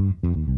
Mm-hmm.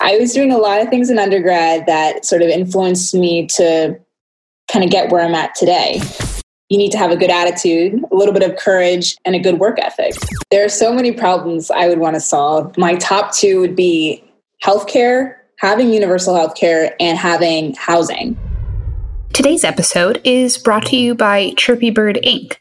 I was doing a lot of things in undergrad that sort of influenced me to kind of get where I'm at today. You need to have a good attitude, a little bit of courage, and a good work ethic. There are so many problems I would want to solve. My top two would be healthcare, having universal healthcare, and having housing. Today's episode is brought to you by Chirpy Bird Inc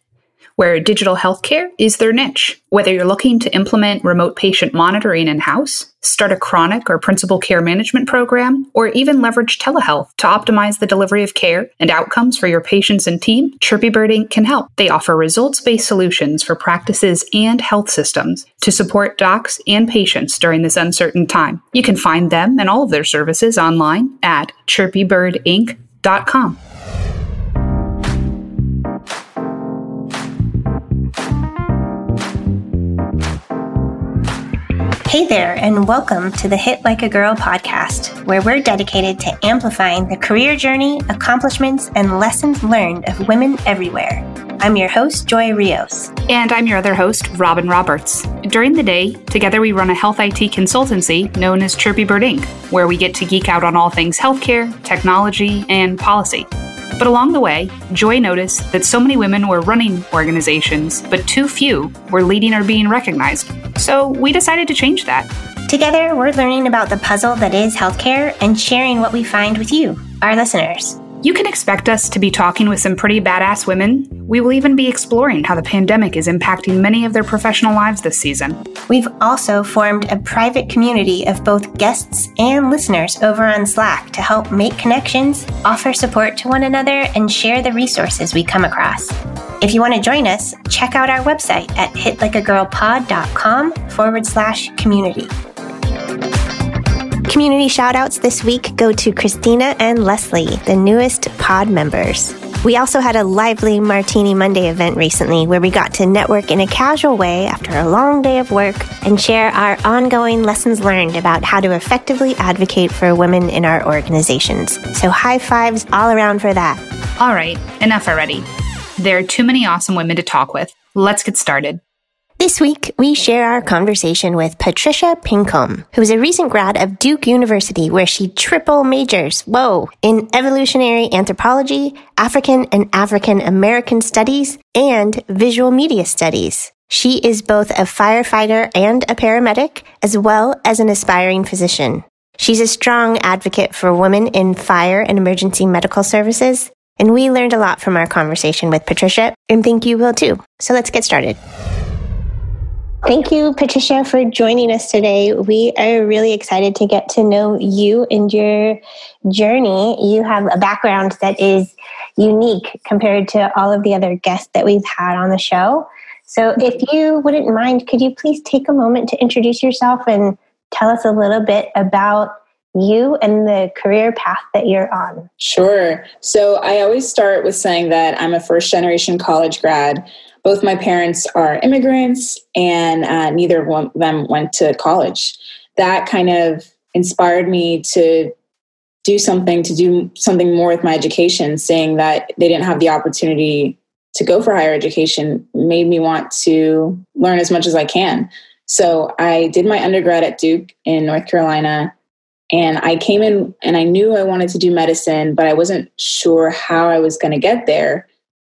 where digital healthcare is their niche. Whether you're looking to implement remote patient monitoring in house, start a chronic or principal care management program, or even leverage telehealth to optimize the delivery of care and outcomes for your patients and team, Chirpy Bird Inc. can help. They offer results based solutions for practices and health systems to support docs and patients during this uncertain time. You can find them and all of their services online at chirpybirdinc.com. Hey there, and welcome to the Hit Like a Girl podcast, where we're dedicated to amplifying the career journey, accomplishments, and lessons learned of women everywhere. I'm your host, Joy Rios. And I'm your other host, Robin Roberts. During the day, together we run a health IT consultancy known as Chirpy Bird Inc., where we get to geek out on all things healthcare, technology, and policy. But along the way, Joy noticed that so many women were running organizations, but too few were leading or being recognized. So we decided to change that. Together, we're learning about the puzzle that is healthcare and sharing what we find with you, our listeners. You can expect us to be talking with some pretty badass women. We will even be exploring how the pandemic is impacting many of their professional lives this season. We've also formed a private community of both guests and listeners over on Slack to help make connections, offer support to one another, and share the resources we come across. If you want to join us, check out our website at hitlikeagirlpod.com forward slash community. Community shoutouts this week go to Christina and Leslie, the newest pod members. We also had a lively Martini Monday event recently where we got to network in a casual way after a long day of work and share our ongoing lessons learned about how to effectively advocate for women in our organizations. So, high fives all around for that. All right, enough already. There are too many awesome women to talk with. Let's get started. This week, we share our conversation with Patricia Pinkham, who is a recent grad of Duke University, where she triple majors, whoa, in evolutionary anthropology, African and African American studies, and visual media studies. She is both a firefighter and a paramedic, as well as an aspiring physician. She's a strong advocate for women in fire and emergency medical services, and we learned a lot from our conversation with Patricia, and think you will too. So let's get started. Thank you, Patricia, for joining us today. We are really excited to get to know you and your journey. You have a background that is unique compared to all of the other guests that we've had on the show. So, if you wouldn't mind, could you please take a moment to introduce yourself and tell us a little bit about you and the career path that you're on? Sure. So, I always start with saying that I'm a first generation college grad both my parents are immigrants and uh, neither of them went to college. That kind of inspired me to do something, to do something more with my education, saying that they didn't have the opportunity to go for higher education made me want to learn as much as I can. So I did my undergrad at Duke in North Carolina. And I came in and I knew I wanted to do medicine, but I wasn't sure how I was going to get there.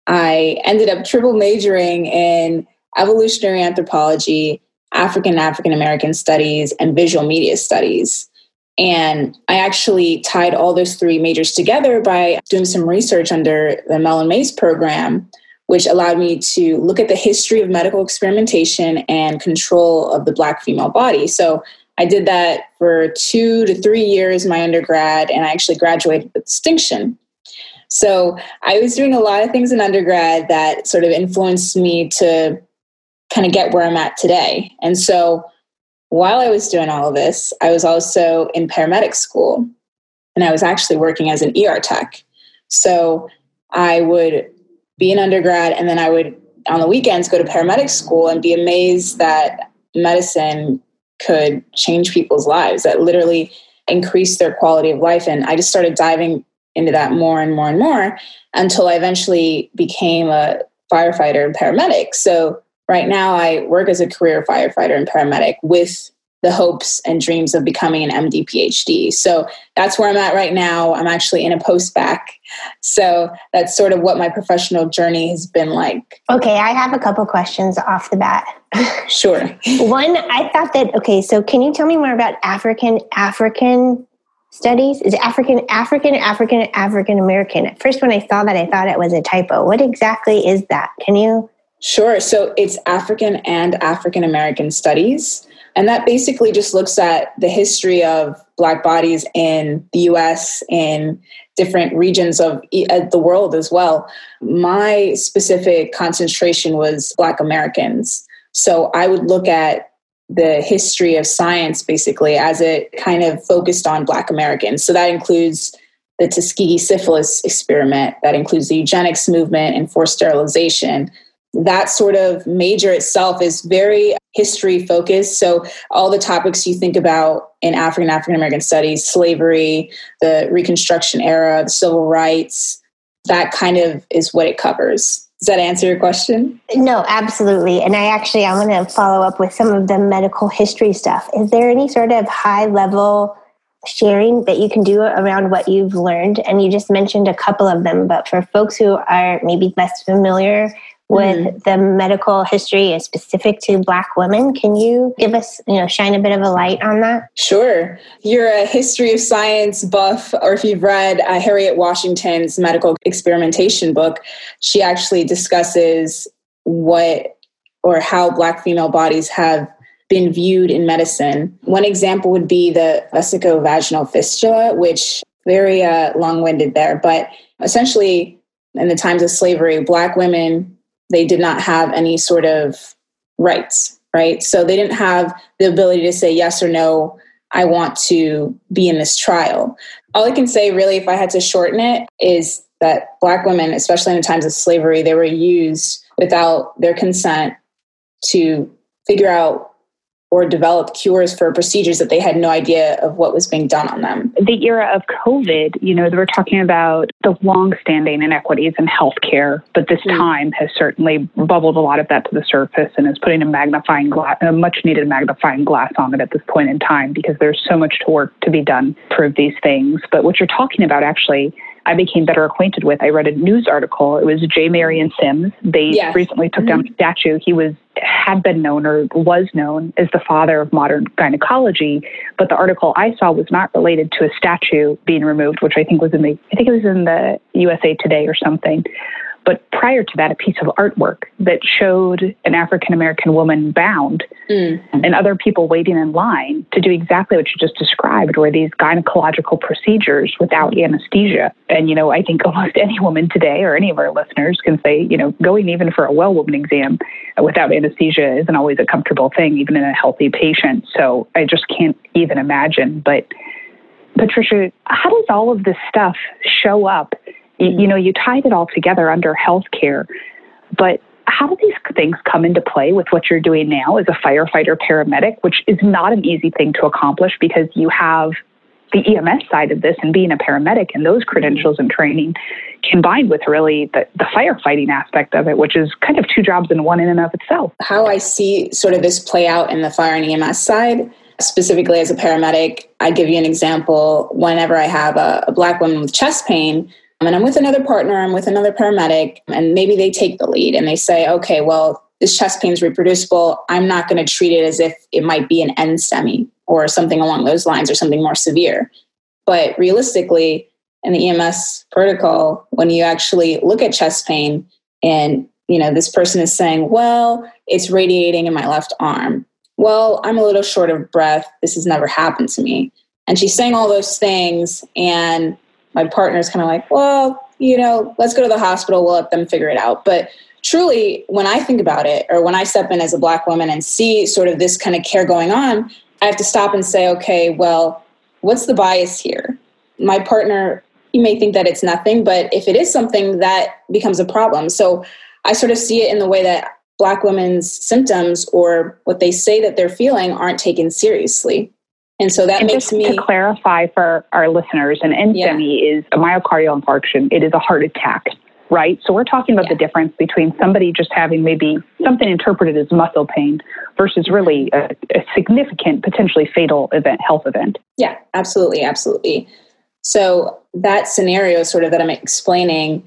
I ended up triple majoring in evolutionary anthropology, African African American studies, and visual media studies. And I actually tied all those three majors together by doing some research under the Mellon Mays program, which allowed me to look at the history of medical experimentation and control of the Black female body. So I did that for two to three years, my undergrad, and I actually graduated with distinction. So I was doing a lot of things in undergrad that sort of influenced me to kind of get where I'm at today. And so while I was doing all of this, I was also in paramedic school and I was actually working as an ER tech. So I would be an undergrad and then I would on the weekends go to paramedic school and be amazed that medicine could change people's lives, that literally increase their quality of life. And I just started diving into that more and more and more until I eventually became a firefighter and paramedic. So right now I work as a career firefighter and paramedic with the hopes and dreams of becoming an MD PhD. So that's where I'm at right now. I'm actually in a post bac. So that's sort of what my professional journey has been like. Okay, I have a couple questions off the bat. sure. One, I thought that okay, so can you tell me more about African African studies? Is African African African African American? At first when I saw that I thought it was a typo. What exactly is that? Can you Sure. So it's African and African American studies. And that basically just looks at the history of Black bodies in the US in different regions of uh, the world as well. My specific concentration was Black Americans. So I would look at the history of science basically as it kind of focused on Black Americans. So that includes the Tuskegee syphilis experiment, that includes the eugenics movement and forced sterilization that sort of major itself is very history focused. So, all the topics you think about in African African American studies, slavery, the Reconstruction era, the civil rights, that kind of is what it covers. Does that answer your question? No, absolutely. And I actually I want to follow up with some of the medical history stuff. Is there any sort of high level sharing that you can do around what you've learned? And you just mentioned a couple of them, but for folks who are maybe less familiar with mm-hmm. the medical history is specific to black women. Can you give us you know shine a bit of a light on that? Sure. You're a history of science buff or if you've read uh, harriet washington's medical experimentation book she actually discusses what or how black female bodies have been viewed in medicine. One example would be the vesico-vaginal fistula which very uh, long-winded there but essentially in the times of slavery black women they did not have any sort of rights, right? So they didn't have the ability to say yes or no, I want to be in this trial. All I can say, really, if I had to shorten it, is that Black women, especially in the times of slavery, they were used without their consent to figure out or develop cures for procedures that they had no idea of what was being done on them. The era of COVID, you know, we're talking about the long-standing inequities in healthcare, but this mm-hmm. time has certainly bubbled a lot of that to the surface and is putting a magnifying glass, a much-needed magnifying glass on it at this point in time because there's so much to work to be done to prove these things. But what you're talking about actually I became better acquainted with. I read a news article. It was J. Marion Sims. They yes. recently took mm-hmm. down a statue. He was had been known or was known as the father of modern gynecology, but the article I saw was not related to a statue being removed, which I think was in the I think it was in the USA Today or something. But prior to that, a piece of artwork that showed an African American woman bound mm. and other people waiting in line to do exactly what you just described, were these gynecological procedures without anesthesia. And, you know, I think almost any woman today or any of our listeners can say, you know, going even for a well woman exam without anesthesia isn't always a comfortable thing, even in a healthy patient. So I just can't even imagine. But Patricia, how does all of this stuff show up you, know, you tied it all together under healthcare, but how do these things come into play with what you're doing now as a firefighter paramedic, which is not an easy thing to accomplish because you have the EMS side of this and being a paramedic and those credentials and training combined with really the, the firefighting aspect of it, which is kind of two jobs in one in and of itself. How I see sort of this play out in the fire and EMS side specifically as a paramedic, I give you an example. Whenever I have a, a black woman with chest pain, Um, and I'm with another partner, I'm with another paramedic, and maybe they take the lead and they say, okay, well, this chest pain is reproducible. I'm not going to treat it as if it might be an NSTEMI or something along those lines or something more severe. But realistically, in the EMS protocol, when you actually look at chest pain and you know this person is saying, well, it's radiating in my left arm. Well, I'm a little short of breath. This has never happened to me. And she's saying all those things and my partner's kind of like, well, you know, let's go to the hospital. We'll let them figure it out. But truly, when I think about it, or when I step in as a black woman and see sort of this kind of care going on, I have to stop and say, okay, well, what's the bias here? My partner, you may think that it's nothing, but if it is something, that becomes a problem. So I sort of see it in the way that black women's symptoms or what they say that they're feeling aren't taken seriously. And so that and makes me to clarify for our listeners, an NSTEMI yeah. is a myocardial infarction. It is a heart attack right? So we're talking about yeah. the difference between somebody just having maybe something interpreted as muscle pain versus really a, a, significant, potentially fatal event, health event. Yeah, absolutely, absolutely. So that scenario, sort of that I'm explaining,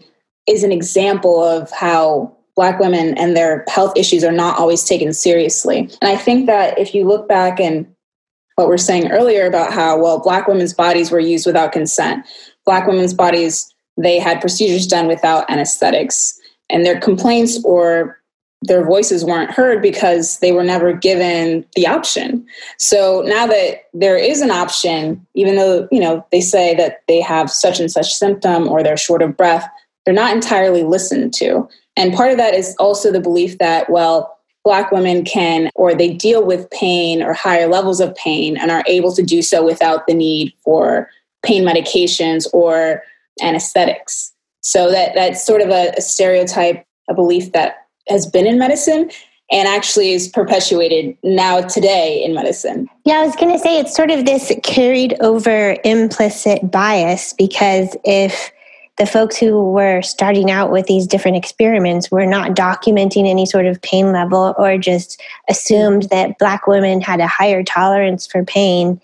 is an example of how Black women and their health issues are not always taken seriously. And I think that if you look back and what we're saying earlier about how, well, Black women's bodies were used without consent, Black women's bodies they had procedures done without anesthetics and their complaints or their voices weren't heard because they were never given the option. So now that there is an option, even though, you know, they say that they have such and such symptom or they're short of breath, they're not entirely listened to. And part of that is also the belief that, well, Black women can or they deal with pain or higher levels of pain and are able to do so without the need for pain medications or anesthetics. So that that's sort of a, a stereotype, a belief that has been in medicine and actually is perpetuated now today in medicine. Yeah, I was going to say it's sort of this carried over implicit bias because if the folks who were starting out with these different experiments were not documenting any sort of pain level or just assumed that black women had a higher tolerance for pain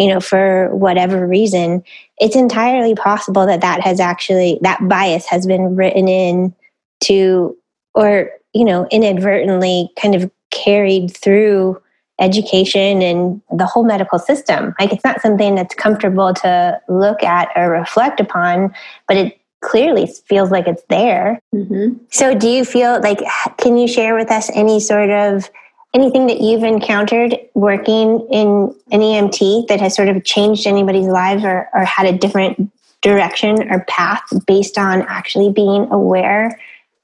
you know, for whatever reason, it's entirely possible that that has actually, that bias has been written in to, or, you know, inadvertently kind of carried through education and the whole medical system. Like it's not something that's comfortable to look at or reflect upon, but it clearly feels like it's there. Mm-hmm. So, do you feel like, can you share with us any sort of anything that you've encountered working in an EMT that has sort of changed anybody's lives or, or had a different direction or path based on actually being aware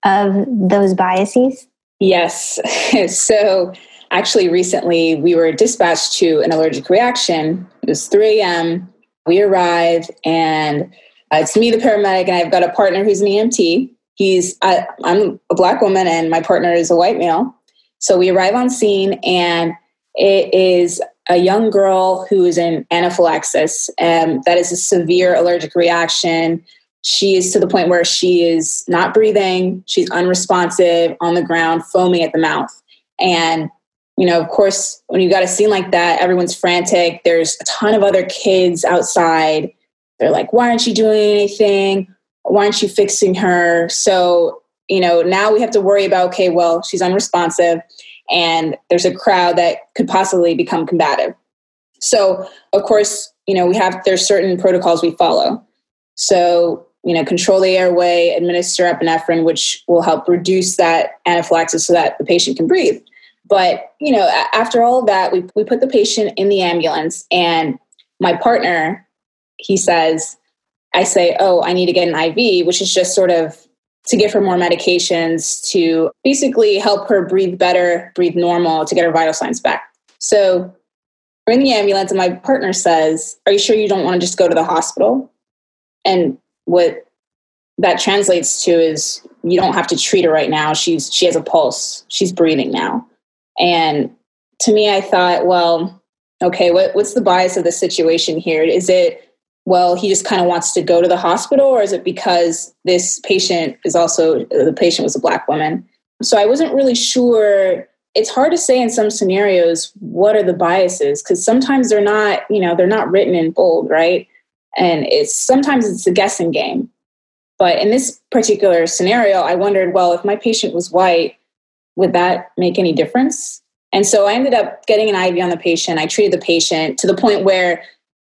of those biases? Yes. so, actually, recently we were dispatched to an allergic reaction. It was 3 a.m. We arrived, and uh, it's me, the paramedic, and I've got a partner who's an EMT. He's I, I'm a black woman, and my partner is a white male. So we arrive on scene, and it is a young girl who is in anaphylaxis. Um, that is a severe allergic reaction. She is to the point where she is not breathing, she's unresponsive on the ground, foaming at the mouth. And, you know, of course, when you got a scene like that, everyone's frantic. There's a ton of other kids outside. They're like, why aren't you doing anything? Why aren't you fixing her? So you know, now we have to worry about, okay, well, she's unresponsive and there's a crowd that could possibly become combative. So, of course, you know, we have, there's certain protocols we follow. So, you know, control the airway, administer epinephrine, which will help reduce that anaphylaxis so that the patient can breathe. But, you know, after all of that, we, we put the patient in the ambulance and my partner, he says, I say, oh, I need to get an IV, which is just sort of to give her more medications to basically help her breathe better, breathe normal, to get her vital signs back. So we're in the ambulance, and my partner says, Are you sure you don't want to just go to the hospital? And what that translates to is you don't have to treat her right now. She's she has a pulse. She's breathing now. And to me, I thought, well, okay, what, what's the bias of the situation here? Is it well, he just kind of wants to go to the hospital, or is it because this patient is also the patient was a black woman? So I wasn't really sure it's hard to say in some scenarios what are the biases because sometimes they're not, you know, they're not written in bold, right? And it's sometimes it's a guessing game. But in this particular scenario, I wondered, well, if my patient was white, would that make any difference? And so I ended up getting an IV on the patient. I treated the patient to the point where,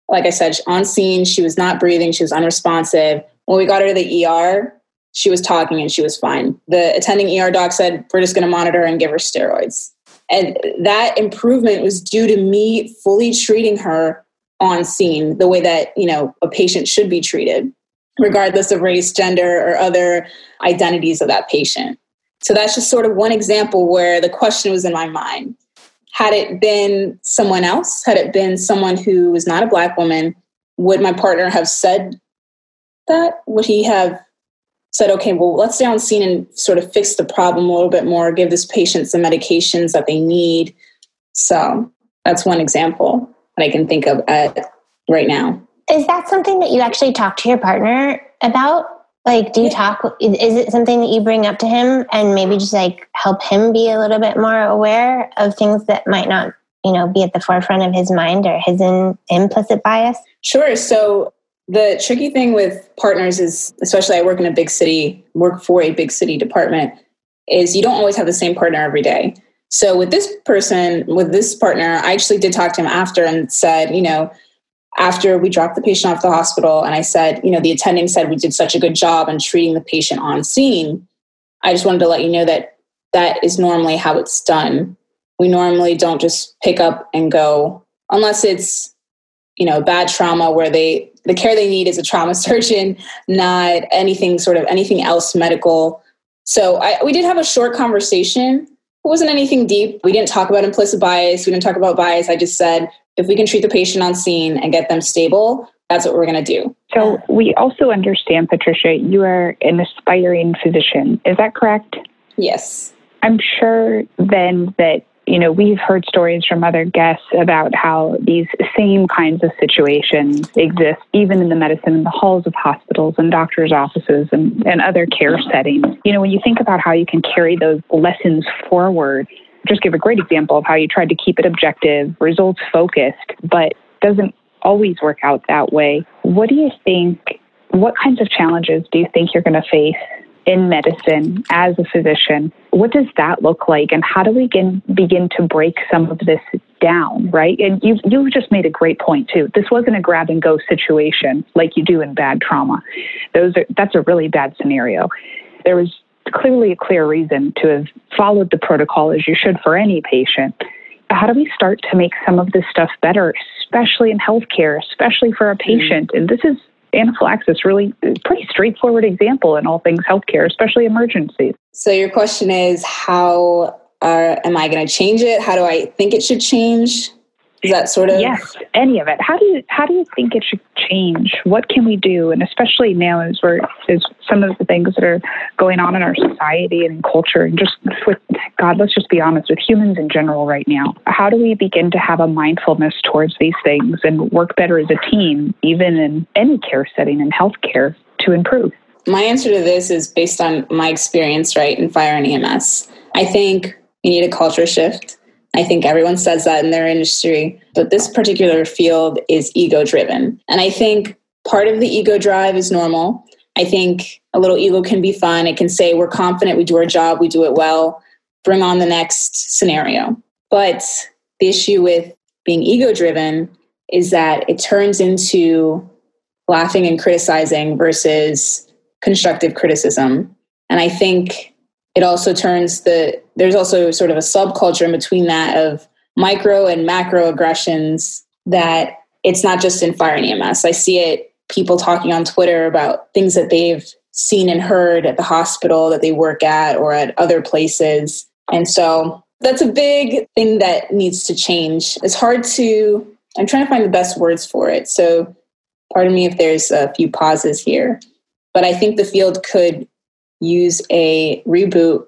like I said, on scene, she was not breathing, she was unresponsive. When we got her to the ER, she was talking and she was fine. The attending ER doc said, We're just going to monitor and give her steroids. And that improvement was due to me fully treating her on scene the way that, you know, a patient should be treated, regardless of race, gender, or other identities of that patient. So that's just sort of one example where the question was in my mind. Had it been someone else, had it been someone who was not a black woman, would my partner have said that? Would he have said, okay, well, let's stay on scene and sort of fix the problem a little bit more, give this patient some medications that they need. So that's one example that I can think of at, right now. Is that something that you actually talk to your partner about? Like, do you talk? Is it something that you bring up to him and maybe just like help him be a little bit more aware of things that might not, you know, be at the forefront of his mind or his in, implicit bias? Sure. So the tricky thing with partners is, especially I work in a big city, work for a big city department, is you don't always have the same partner every day. So with this person, with this partner, I actually did talk to him after and said, you know, after we dropped the patient off the hospital, and I said, you know, the attending said we did such a good job in treating the patient on scene. I just wanted to let you know that that is normally how it's done. We normally don't just pick up and go unless it's, you know, bad trauma where they the care they need is a trauma surgeon, not anything sort of anything else medical. So I, we did have a short conversation. It wasn't anything deep. We didn't talk about implicit bias. We didn't talk about bias. I just said if we can treat the patient on scene and get them stable, that's what we're going to do. So we also understand, Patricia, you are an aspiring physician. Is that correct? Yes. I'm sure then that you know, we've heard stories from other guests about how these same kinds of situations exist even in the medicine in the halls of hospitals and doctors' offices and, and other care settings. You know, when you think about how you can carry those lessons forward, just give a great example of how you tried to keep it objective, results focused, but doesn't always work out that way. What do you think? What kinds of challenges do you think you're going to face in medicine as a physician. What does that look like, and how do we begin, begin to break some of this down, right? And you you just made a great point too. This wasn't a grab and go situation like you do in bad trauma. Those are that's a really bad scenario. There was clearly a clear reason to have followed the protocol as you should for any patient. How do we start to make some of this stuff better, especially in healthcare, especially for a patient? And this is anaphylaxis really pretty straightforward example in all things healthcare, especially emergencies. So your question is how uh, am I going to change it? How do I think it should change? Is that sort of yes, any of it? How do you how do you think it should change? What can we do? And especially now, as we're as some of the things that are going on in our society and culture, and just with God, let's just be honest with humans in general right now. How do we begin to have a mindfulness towards these things and work better as a team, even in any care setting in healthcare, to improve? My answer to this is based on my experience, right, in fire and EMS. I think we need a culture shift I think everyone says that in their industry, but this particular field is ego driven. And I think part of the ego drive is normal. I think a little ego can be fun. It can say, we're confident, we do our job, we do it well, bring on the next scenario. But the issue with being ego driven is that it turns into laughing and criticizing versus constructive criticism. And I think it also turns the there's also sort of a subculture in between that of micro and macro aggressions that it's not just in fire and EMS. I see it people talking on Twitter about things that they've seen and heard at the hospital that they work at or at other places. And so that's a big thing that needs to change. It's hard to I'm trying to find the best words for it. So pardon me if there's a few pauses here. But I think the field could use a reboot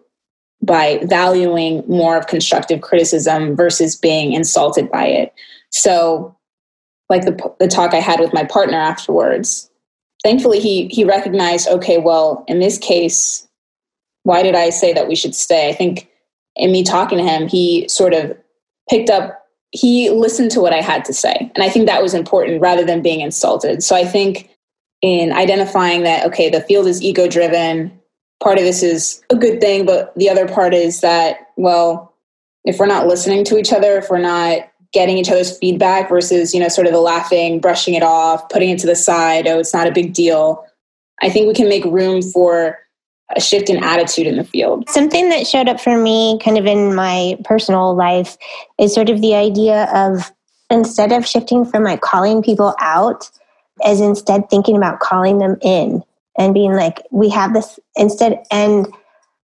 by valuing more of constructive criticism versus being insulted by it. So, like the, the talk I had with my partner afterwards, thankfully he he recognized, okay, well, in this case, why did I say that we should stay? I think in me talking to him, he sort of picked up, he listened to what I had to say. And I think that was important rather than being insulted. So I think in identifying that, okay, the field is ego driven, part of this is a good thing, but the other part is that, well, if we're not listening to each other, if we're not getting each other's feedback versus, you know, sort of the laughing, brushing it off, putting it to the side, oh, it's not a big deal. I think we can make room for a shift in attitude in the field. Something that showed up for me kind of in my personal life is sort of the idea of instead of shifting from like calling people out, as instead thinking about calling them in and being like, we have this instead. And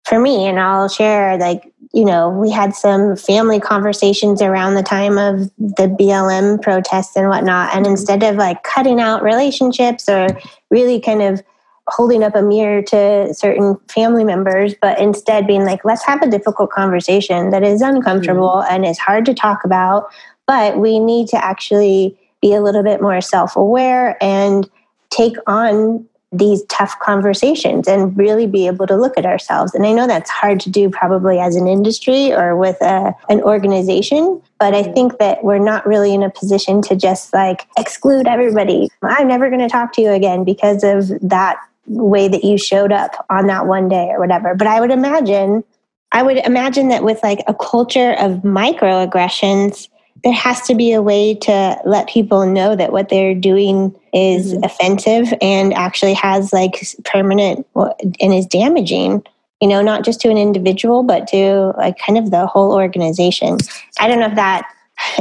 for me, and I'll share, like, you know, we had some family conversations around the time of the BLM protests and whatnot. And instead of like cutting out relationships or really kind of holding up a mirror to certain family members, but instead being like, let's have a difficult conversation that is uncomfortable mm-hmm. and is hard to talk about, but we need to actually be a little bit more self aware and take on these tough conversations and really be able to look at ourselves. And I know that's hard to do probably as an industry or with a, an organization, but I think that we're not really in a position to just like exclude everybody. I'm never going to talk to you again because of that way that you showed up on that one day or whatever. But I would imagine, I would imagine that with like a culture of microaggressions, there has to be a way to let people know that what they're doing is mm-hmm. offensive and actually has like permanent and is damaging you know not just to an individual but to like kind of the whole organization. I don't know if that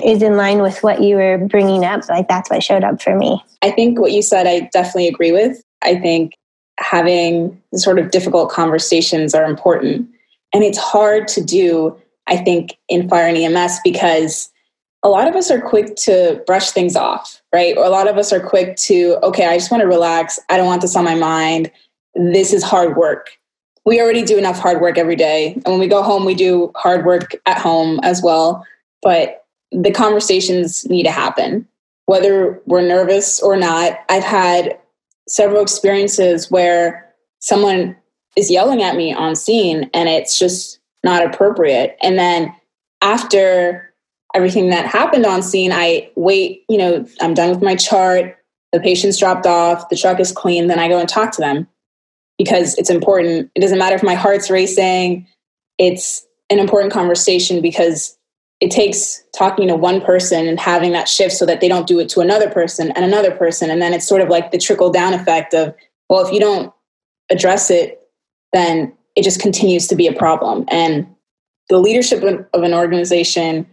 is in line with what you were bringing up like that's what showed up for me. I think what you said i definitely agree with. I think having sort of difficult conversations are important. And it's hard to do i think in fire and ems because a lot of us are quick to brush things off, right? Or a lot of us are quick to, okay, I just want to relax. I don't want this on my mind. This is hard work. We already do enough hard work every day. And when we go home, we do hard work at home as well. But the conversations need to happen, whether we're nervous or not. I've had several experiences where someone is yelling at me on scene and it's just not appropriate. And then after everything that happened on scene, I wait, you know, I'm done with my chart, the patient's dropped off, the truck is clean, then I go and talk to them because it's important. It doesn't matter if my heart's racing, it's an important conversation because it takes talking to one person and having that shift so that they don't do it to another person and another person. And then it's sort of like the trickle down effect of, well, if you don't address it, then it just continues to be a problem. And the leadership of an organization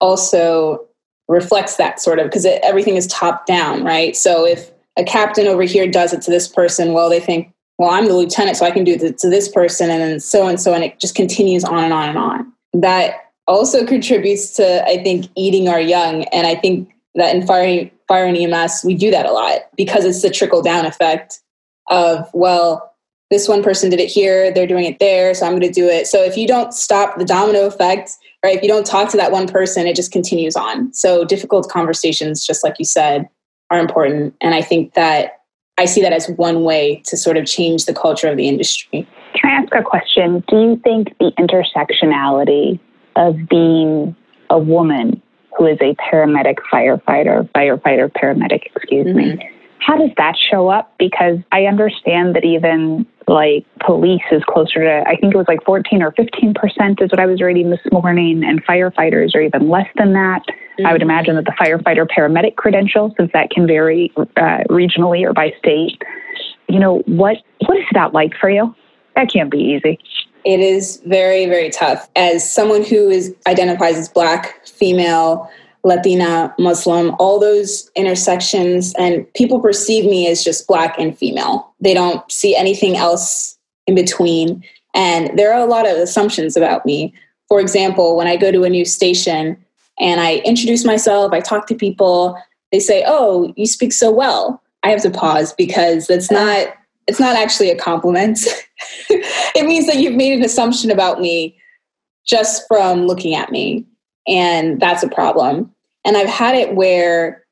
also reflects that sort of because everything is top down, right? So if a captain over here does it to this person, well, they think, well, I'm the lieutenant, so I can do it to this person, and then so and so, and it just continues on and on and on. That also contributes to, I think, eating our young. And I think that in fire, fire and EMS, we do that a lot because it's the trickle down effect of, well, this one person did it here, they're doing it there, so I'm going to do it. So if you don't stop the domino effect, right? If you don't talk to that one person, it just continues on. So difficult conversations, just like you said, are important. And I think that I see that as one way to sort of change the culture of the industry. Can I ask a question? Do you think the intersectionality of being a woman who is a paramedic, firefighter, firefighter, paramedic, excuse mm-hmm. me, how does that show up? Because I understand that even like police is closer to, I think it was like 14 or 15% is what I was reading this morning, and firefighters are even less than that. Mm-hmm. I would mm-hmm. imagine that the firefighter paramedic credential, since that can vary uh, regionally or by state, you know, what what is that like for you? That can't be easy. It is very, very tough. As someone who is identifies as black, female, Latina, Muslim, all those intersections, and people perceive me as just black and female. They don't see anything else in between. And there are a lot of assumptions about me. For example, when I go to a new station and I introduce myself, I talk to people, they say, Oh, you speak so well. I have to pause because that's not it's not actually a compliment. it means that you've made an assumption about me just from looking at me and that's a problem. And I've had it where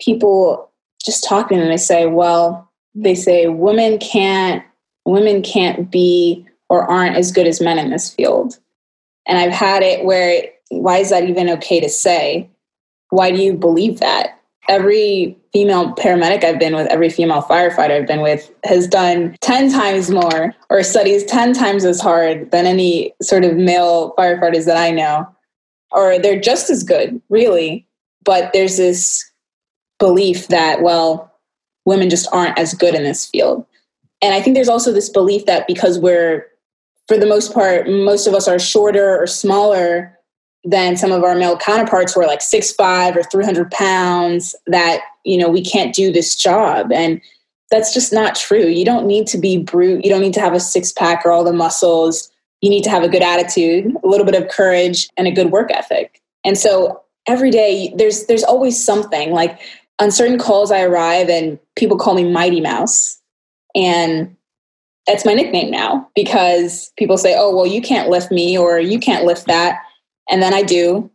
people just talking and they say, well, they say women can't women can't be or aren't as good as men in this field. And I've had it where, why is that even okay to say? Why do you believe that? Every female paramedic I've been with, every female firefighter I've been with has done 10 times more or studies 10 times as hard than any sort of male firefighters that I know. Or they're just as good, really. But there's this belief that, well, women just aren't as good in this field. And I think there's also this belief that because we're, for the most part, most of us are shorter or smaller than some of our male counterparts who are like six five or 300 pounds, that, you know, we can't do this job. And that's just not true. You don't need to be brute. You don't need to have a six pack or all the muscles. You need to have a good attitude, a little bit of courage, and a good work ethic. And so every day there's there's always something like on certain calls I arrive and people call me Mighty Mouse. And that's my nickname now because people say, oh, well, you can't lift me or you can't lift that. And then I do.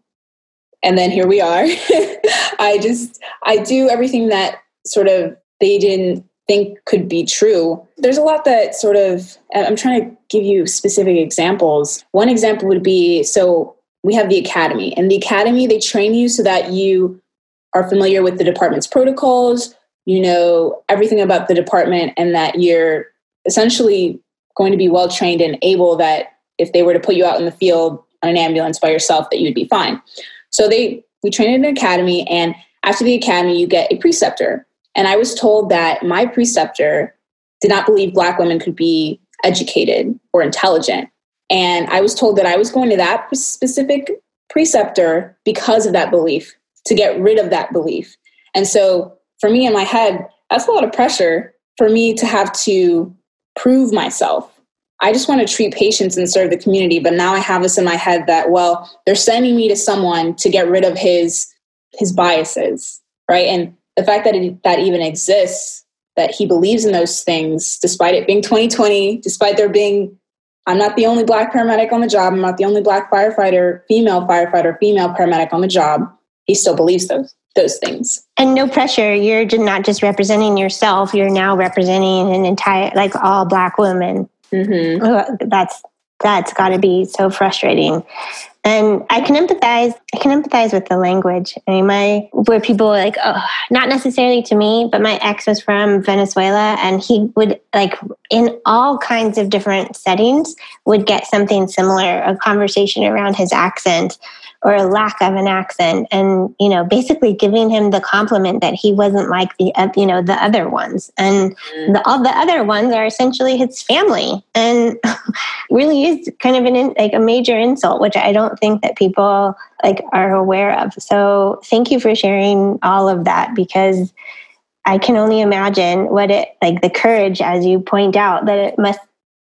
And then here we are. I just, I do everything that sort of they didn't think could be true. There's a lot that sort of, I'm trying to give you specific examples. One example would be so we have the academy, and the academy, they train you so that you are familiar with the department's protocols, you know everything about the department, and that you're essentially going to be well trained and able that if they were to put you out in the field on an ambulance by yourself, that you'd be fine. So they we train in an academy, and after the academy, you get a preceptor. And I was told that my preceptor did not believe Black women could be educated or intelligent. And I was told that I was going to that specific preceptor because of that belief to get rid of that belief. And so for me in my head, that's a lot of pressure for me to have to prove myself. I just want to treat patients and serve the community, but now I have this in my head that well, they're sending me to someone to get rid of his his biases, right? And the fact that it, that even exists, that he believes in those things, despite it being 2020, despite there being I'm not the only black paramedic on the job. I'm not the only black firefighter, female firefighter, female paramedic on the job he still believes those those things. And no pressure. You're not just representing yourself. You're now representing an entire, like all black women. Mm-hmm. That's that's got to be so frustrating. And I can empathize. I can empathize with the language. I mean, my where people like, oh, not necessarily to me, but my ex was from Venezuela, and he would like in all kinds of different settings would get something similar, a conversation around his accent or a lack of an accent and you know basically giving him the compliment that he wasn't like the you know the other ones. And mm. the, all the other ones are essentially his family. And really is kind of an like a major insult which i don't think that people like are aware of. So thank you for sharing all of that because i can only imagine what it like the courage as you point out that it must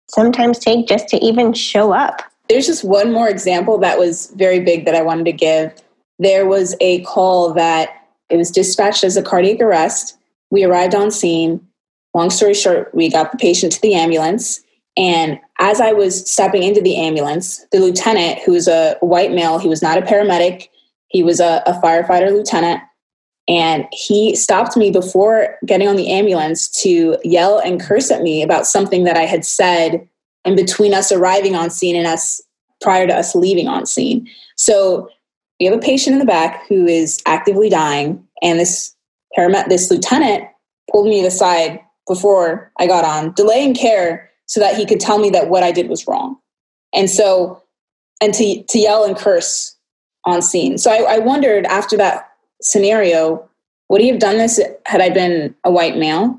sometimes take just to even show up there's just one more example that was very big that I wanted to give. There was a call that it was dispatched as a cardiac arrest. We arrived on scene. Long story short, we got the patient to the ambulance. And as I was stepping into the ambulance, the lieutenant, who was a white male, he was not a paramedic, he was a, a firefighter lieutenant. And he stopped me before getting on the ambulance to yell and curse at me about something that I had said and between us arriving on scene and us prior to us leaving on scene. So we have a patient in the back who is actively dying, and this paramedic, this lieutenant pulled me aside before I got on, delaying care so that he could tell me that what I did was wrong. And so, and to, to yell and curse on scene. So I, I wondered after that scenario, would he have done this had I been a white male?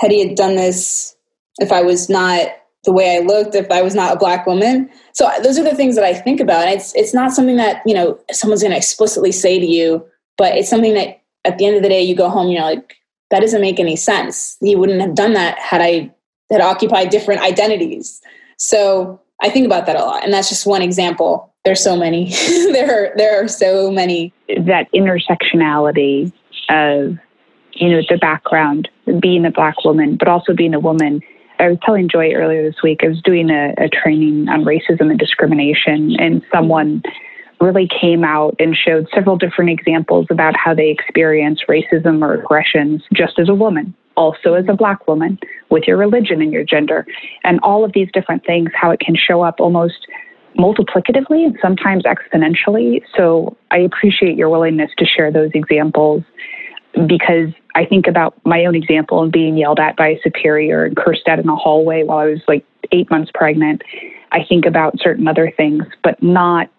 Had he had done this if I was not the way I looked if I was not a black woman. So those are the things that I think about. It's it's not something that, you know, someone's gonna explicitly say to you, but it's something that at the end of the day you go home, you're like, that doesn't make any sense. You wouldn't have done that had I had occupied different identities. So I think about that a lot. And that's just one example. There's so many. there are there are so many. That intersectionality of, you know, the background, being a black woman, but also being a woman I was telling Joy earlier this week, I was doing a, a training on racism and discrimination, and someone really came out and showed several different examples about how they experience racism or aggressions just as a woman, also as a black woman, with your religion and your gender, and all of these different things, how it can show up almost multiplicatively and sometimes exponentially. So I appreciate your willingness to share those examples because I think about my own example of being yelled at by a superior and cursed at in a hallway while I was like eight months pregnant. I think about certain other things, but not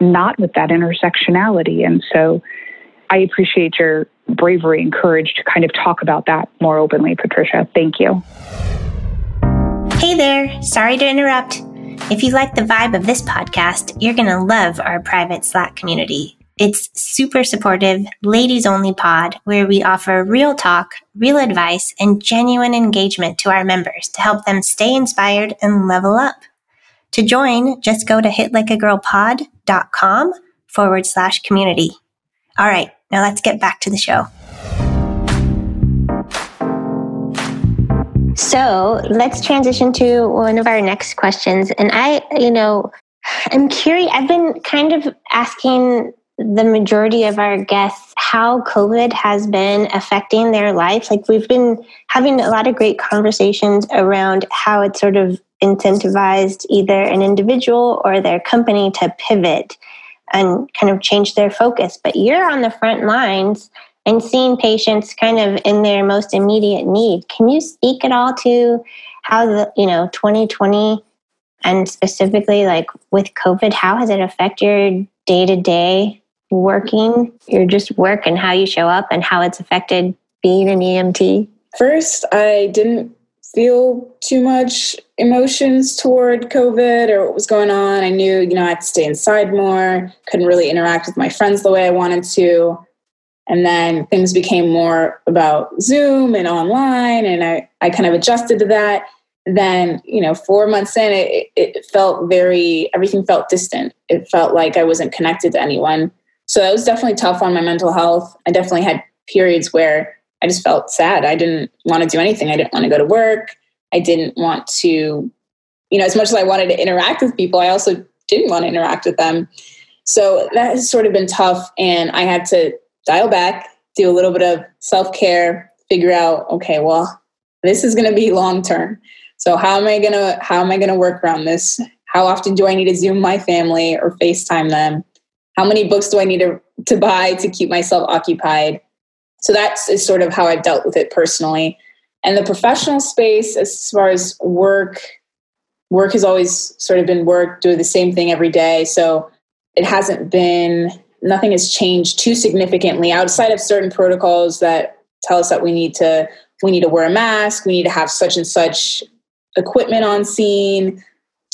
not with that intersectionality. And so I appreciate your bravery and courage to kind of talk about that more openly, Patricia. Thank you. Hey there, sorry to interrupt. If you like the vibe of this podcast, you're going to love our private Slack community. It's super supportive, ladies only pod where we offer real talk, real advice, and genuine engagement to our members to help them stay inspired and level up. To join, just go to hitlikeagirlpod.com forward slash community. All right, now let's get back to the show. So let's transition to one of our next questions. And I, you know, I'm curious, I've been kind of asking the majority of our guests how COVID has been affecting their life. Like we've been having a lot of great conversations around how it's sort of incentivized either an individual or their company to pivot and kind of change their focus. But you're on the front lines and seeing patients kind of in their most immediate need. Can you speak at all to how the, you know, 2020 and specifically like with COVID, how has it affected your day to day working, your just work and how you show up and how it's affected being an EMT? First, I didn't feel too much emotions toward COVID or what was going on. I knew, you know, I had to stay inside more, couldn't really interact with my friends the way I wanted to. And then things became more about Zoom and online, and I, I kind of adjusted to that. Then, you know, four months in, it, it felt very, everything felt distant. It felt like I wasn't connected to anyone. So that was definitely tough on my mental health. I definitely had periods where I just felt sad. I didn't want to do anything. I didn't want to go to work. I didn't want to, you know, as much as I wanted to interact with people, I also didn't want to interact with them. So that has sort of been tough. And I had to dial back, do a little bit of self care, figure out, okay, well, this is going to be long term. So how am I going to how am I going to work around this? How often do I need to Zoom my family or FaceTime them? How many books do I need to, to buy to keep myself occupied? So that's is sort of how I've dealt with it personally. And the professional space, as far as work, work has always sort of been work, do the same thing every day. So it hasn't been nothing has changed too significantly outside of certain protocols that tell us that we need to we need to wear a mask, we need to have such and such equipment on scene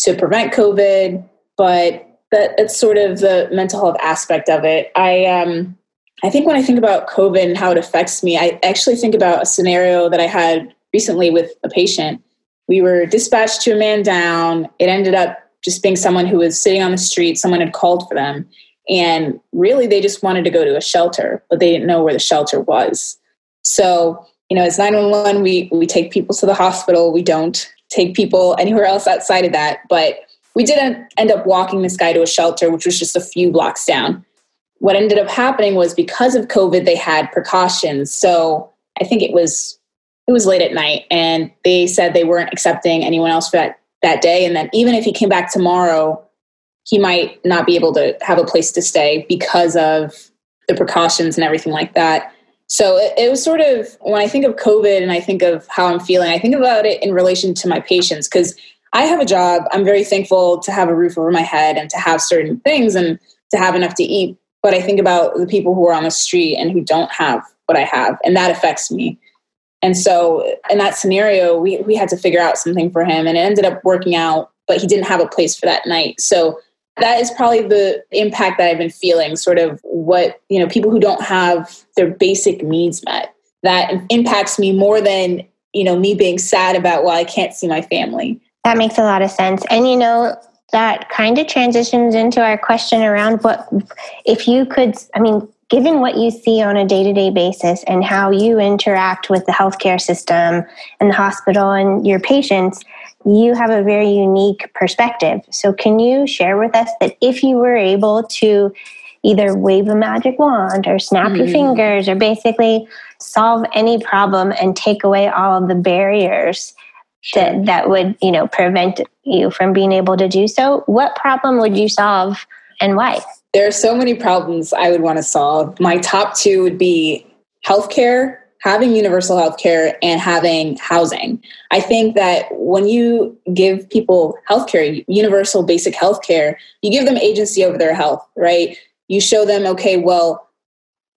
to prevent COVID. But that, it's sort of the mental health aspect of it. I um, I think when I think about COVID and how it affects me, I actually think about a scenario that I had recently with a patient. We were dispatched to a man down. It ended up just being someone who was sitting on the street. Someone had called for them. And really, they just wanted to go to a shelter, but they didn't know where the shelter was. So, you know, as 911, we, we take people to the hospital. We don't take people anywhere else outside of that. But we didn't end up walking this guy to a shelter, which was just a few blocks down. What ended up happening was because of COVID, they had precautions. So I think it was it was late at night, and they said they weren't accepting anyone else for that that day. And then even if he came back tomorrow, he might not be able to have a place to stay because of the precautions and everything like that. So it, it, was sort of when I think of COVID and I think of how I'm feeling, I think about it in relation to my patients because I have a job. I'm very thankful to have a roof over my head and to have certain things and to have enough to eat. But I think about the people who are on the street and who don't have what I have, and that affects me. And so in that scenario, we, we had to figure out something for him, and it ended up working out, but he didn't have a place for that night. So that is probably the impact that I've been feeling, sort of what, you know, people who don't have their basic needs met. That impacts me more than, you know, me being sad about, well, I can't see my family. That makes a lot of sense. And, you know, that kind of transitions into our question around what, if you could, I mean, given what you see on a day to day basis and how you interact with the healthcare system and the hospital and your patients, you have a very unique perspective. So, can you share with us that if you were able to either wave a magic wand or snap mm-hmm. your fingers or basically solve any problem and take away all of the barriers, that, that would, you know, prevent you from being able to do so, what problem would you solve and why? There are so many problems I would want to solve. My top two would be healthcare, having universal healthcare, and having housing. I think that when you give people healthcare, universal basic healthcare, you give them agency over their health, right? You show them, okay, well,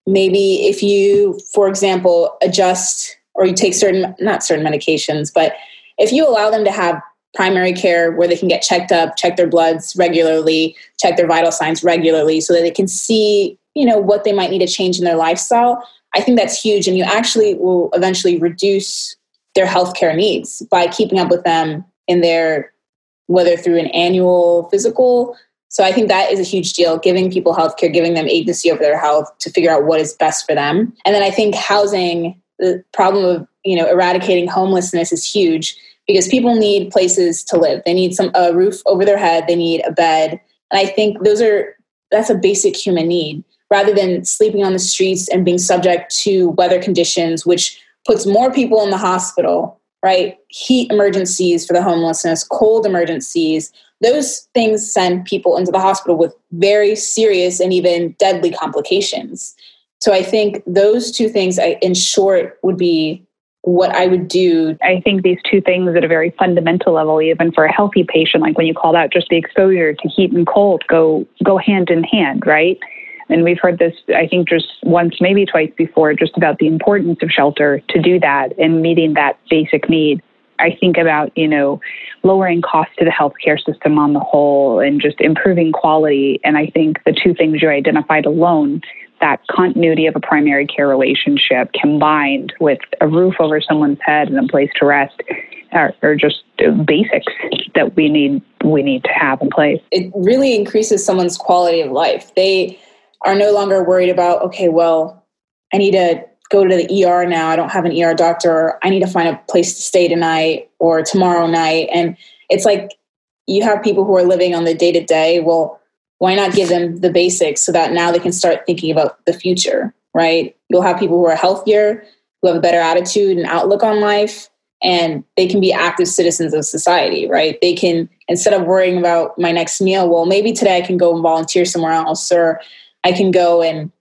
maybe if you, for example, adjust or you take certain, not certain medications, but if you allow them to have primary care where they can get checked up, check their bloods regularly, check their vital signs regularly so that they can see, you know, what they might need to change in their lifestyle, I think that's huge. And you actually will eventually reduce their healthcare needs by keeping up with them in their, whether through an annual physical. So I think that is a huge deal, giving people healthcare, giving them agency over their health to figure out what is best for them. And then I think housing, the problem of, you know, eradicating homelessness is huge because people need places to live. They need some a roof over their head, they need a bed. And I think those are that's a basic human need rather than sleeping on the streets and being subject to weather conditions which puts more people in the hospital, right? Heat emergencies for the homelessness, cold emergencies. Those things send people into the hospital with very serious and even deadly complications. So I think those two things, I, in short, would be what I would do. I think these two things at a very fundamental level, even for a healthy patient, like when you called out just the exposure to heat and cold, go go hand in hand, right? And we've heard this, I think, just once, maybe twice before, just about the importance of shelter to do that and meeting that basic need. I think about, you know, lowering costs to the healthcare system on the whole and just improving quality. And I think the two things you identified alone that continuity of a primary care relationship combined with a roof over someone's head and a place to rest are, are just basics that we need we need to have in place. It really increases someone's quality of life. They are no longer worried about okay, well, I need to go to the ER now. I don't have an ER doctor. Or I need to find a place to stay tonight or tomorrow night. And it's like you have people who are living on the day to day. Well, why not give them the basics so that now they can start thinking about the future, right? You'll have people who are healthier, who have a better attitude and outlook on life, and they can be active citizens of society, right? They can, instead of worrying about my next meal, well, maybe today I can go and volunteer somewhere else, or I can go and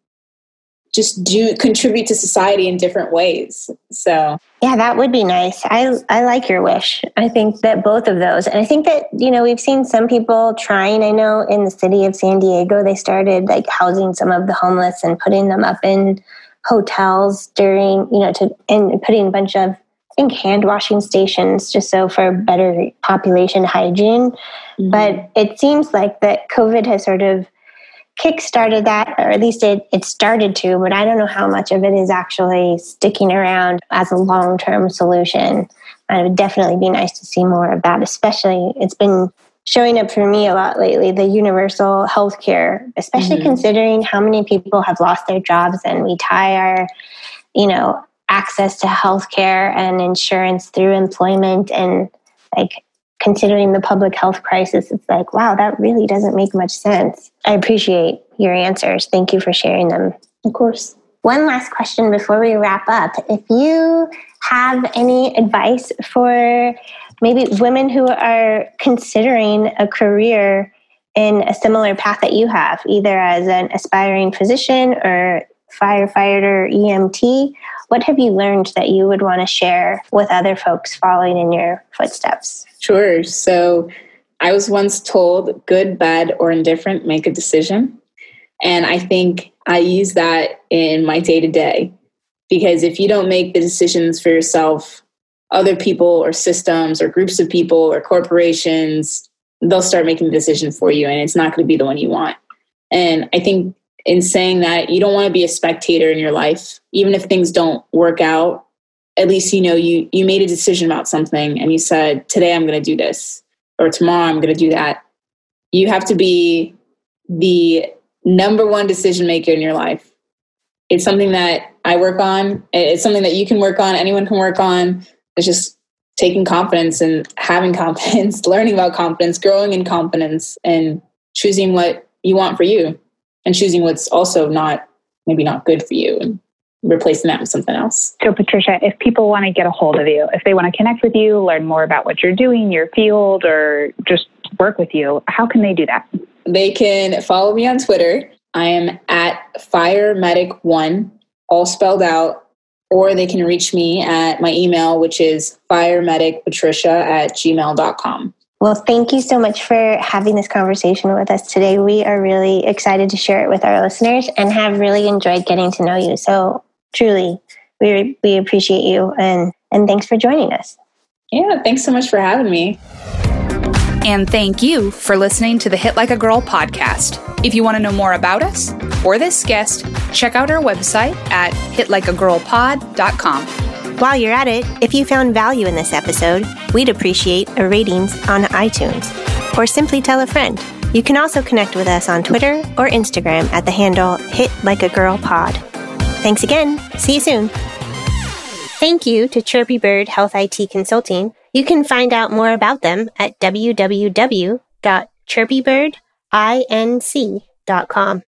just do contribute to society in different ways. So yeah, that would be nice. I I like your wish. I think that both of those, and I think that you know we've seen some people trying. I know in the city of San Diego, they started like housing some of the homeless and putting them up in hotels during you know to and putting a bunch of I think hand washing stations just so for better population hygiene. Mm-hmm. But it seems like that COVID has sort of kickstarted that, or at least it, it started to, but I don't know how much of it is actually sticking around as a long term solution. And it would definitely be nice to see more of that, especially it's been showing up for me a lot lately the universal health care, especially mm-hmm. considering how many people have lost their jobs and we tie our, you know, access to health care and insurance through employment and like considering the public health crisis, it's like, wow, that really doesn't make much sense. I appreciate your answers. Thank you for sharing them. Of course. One last question before we wrap up. If you have any advice for maybe women who are considering a career in a similar path that you have, either as an aspiring physician or firefighter, EMT, what have you learned that you would want to share with other folks following in your footsteps? Sure. So I was once told good, bad, or indifferent, make a decision. And I think I use that in my day to day because if you don't make the decisions for yourself, other people or systems or groups of people or corporations, they'll start making the decision for you and it's not going to be the one you want. And I think in saying that you don't want to be a spectator in your life. Even if things don't work out at least you know you you made a decision about something and you said today i'm going to do this or tomorrow i'm going to do that. You have to be the number one decision maker in your life. It's something that i work on. It's something that you can work on anyone can work on. It's just taking confidence and having confidence learning about confidence growing in confidence and choosing what you want for you and choosing what's also not maybe not good for you and replacing that with something else. So, Patricia, if people want to get a hold of you, if they want to connect with you, learn more about what you're doing, your field, or just work with you, how can they do that? They can follow me on Twitter. I am at Fire Medic One, all spelled out, or they can reach me at my email, which is firemedicpatricia at gmail.com. Well, thank you so much for having this conversation with us today. We are really excited to share it with our listeners and have really enjoyed getting to know you. So, truly, we, we appreciate you and, and thanks for joining us. Yeah, thanks so much for having me. And thank you for listening to the Hit Like a Girl podcast. If you want to know more about us or this guest, check out our website at hitlikeagirlpod.com. While you're at it, if you found value in this episode, we'd appreciate a ratings on iTunes. Or simply tell a friend. You can also connect with us on Twitter or Instagram at the handle Hit Like a Girl Pod. Thanks again. See you soon. Thank you to Chirpy Bird Health IT Consulting. You can find out more about them at www.chirpybirdinc.com.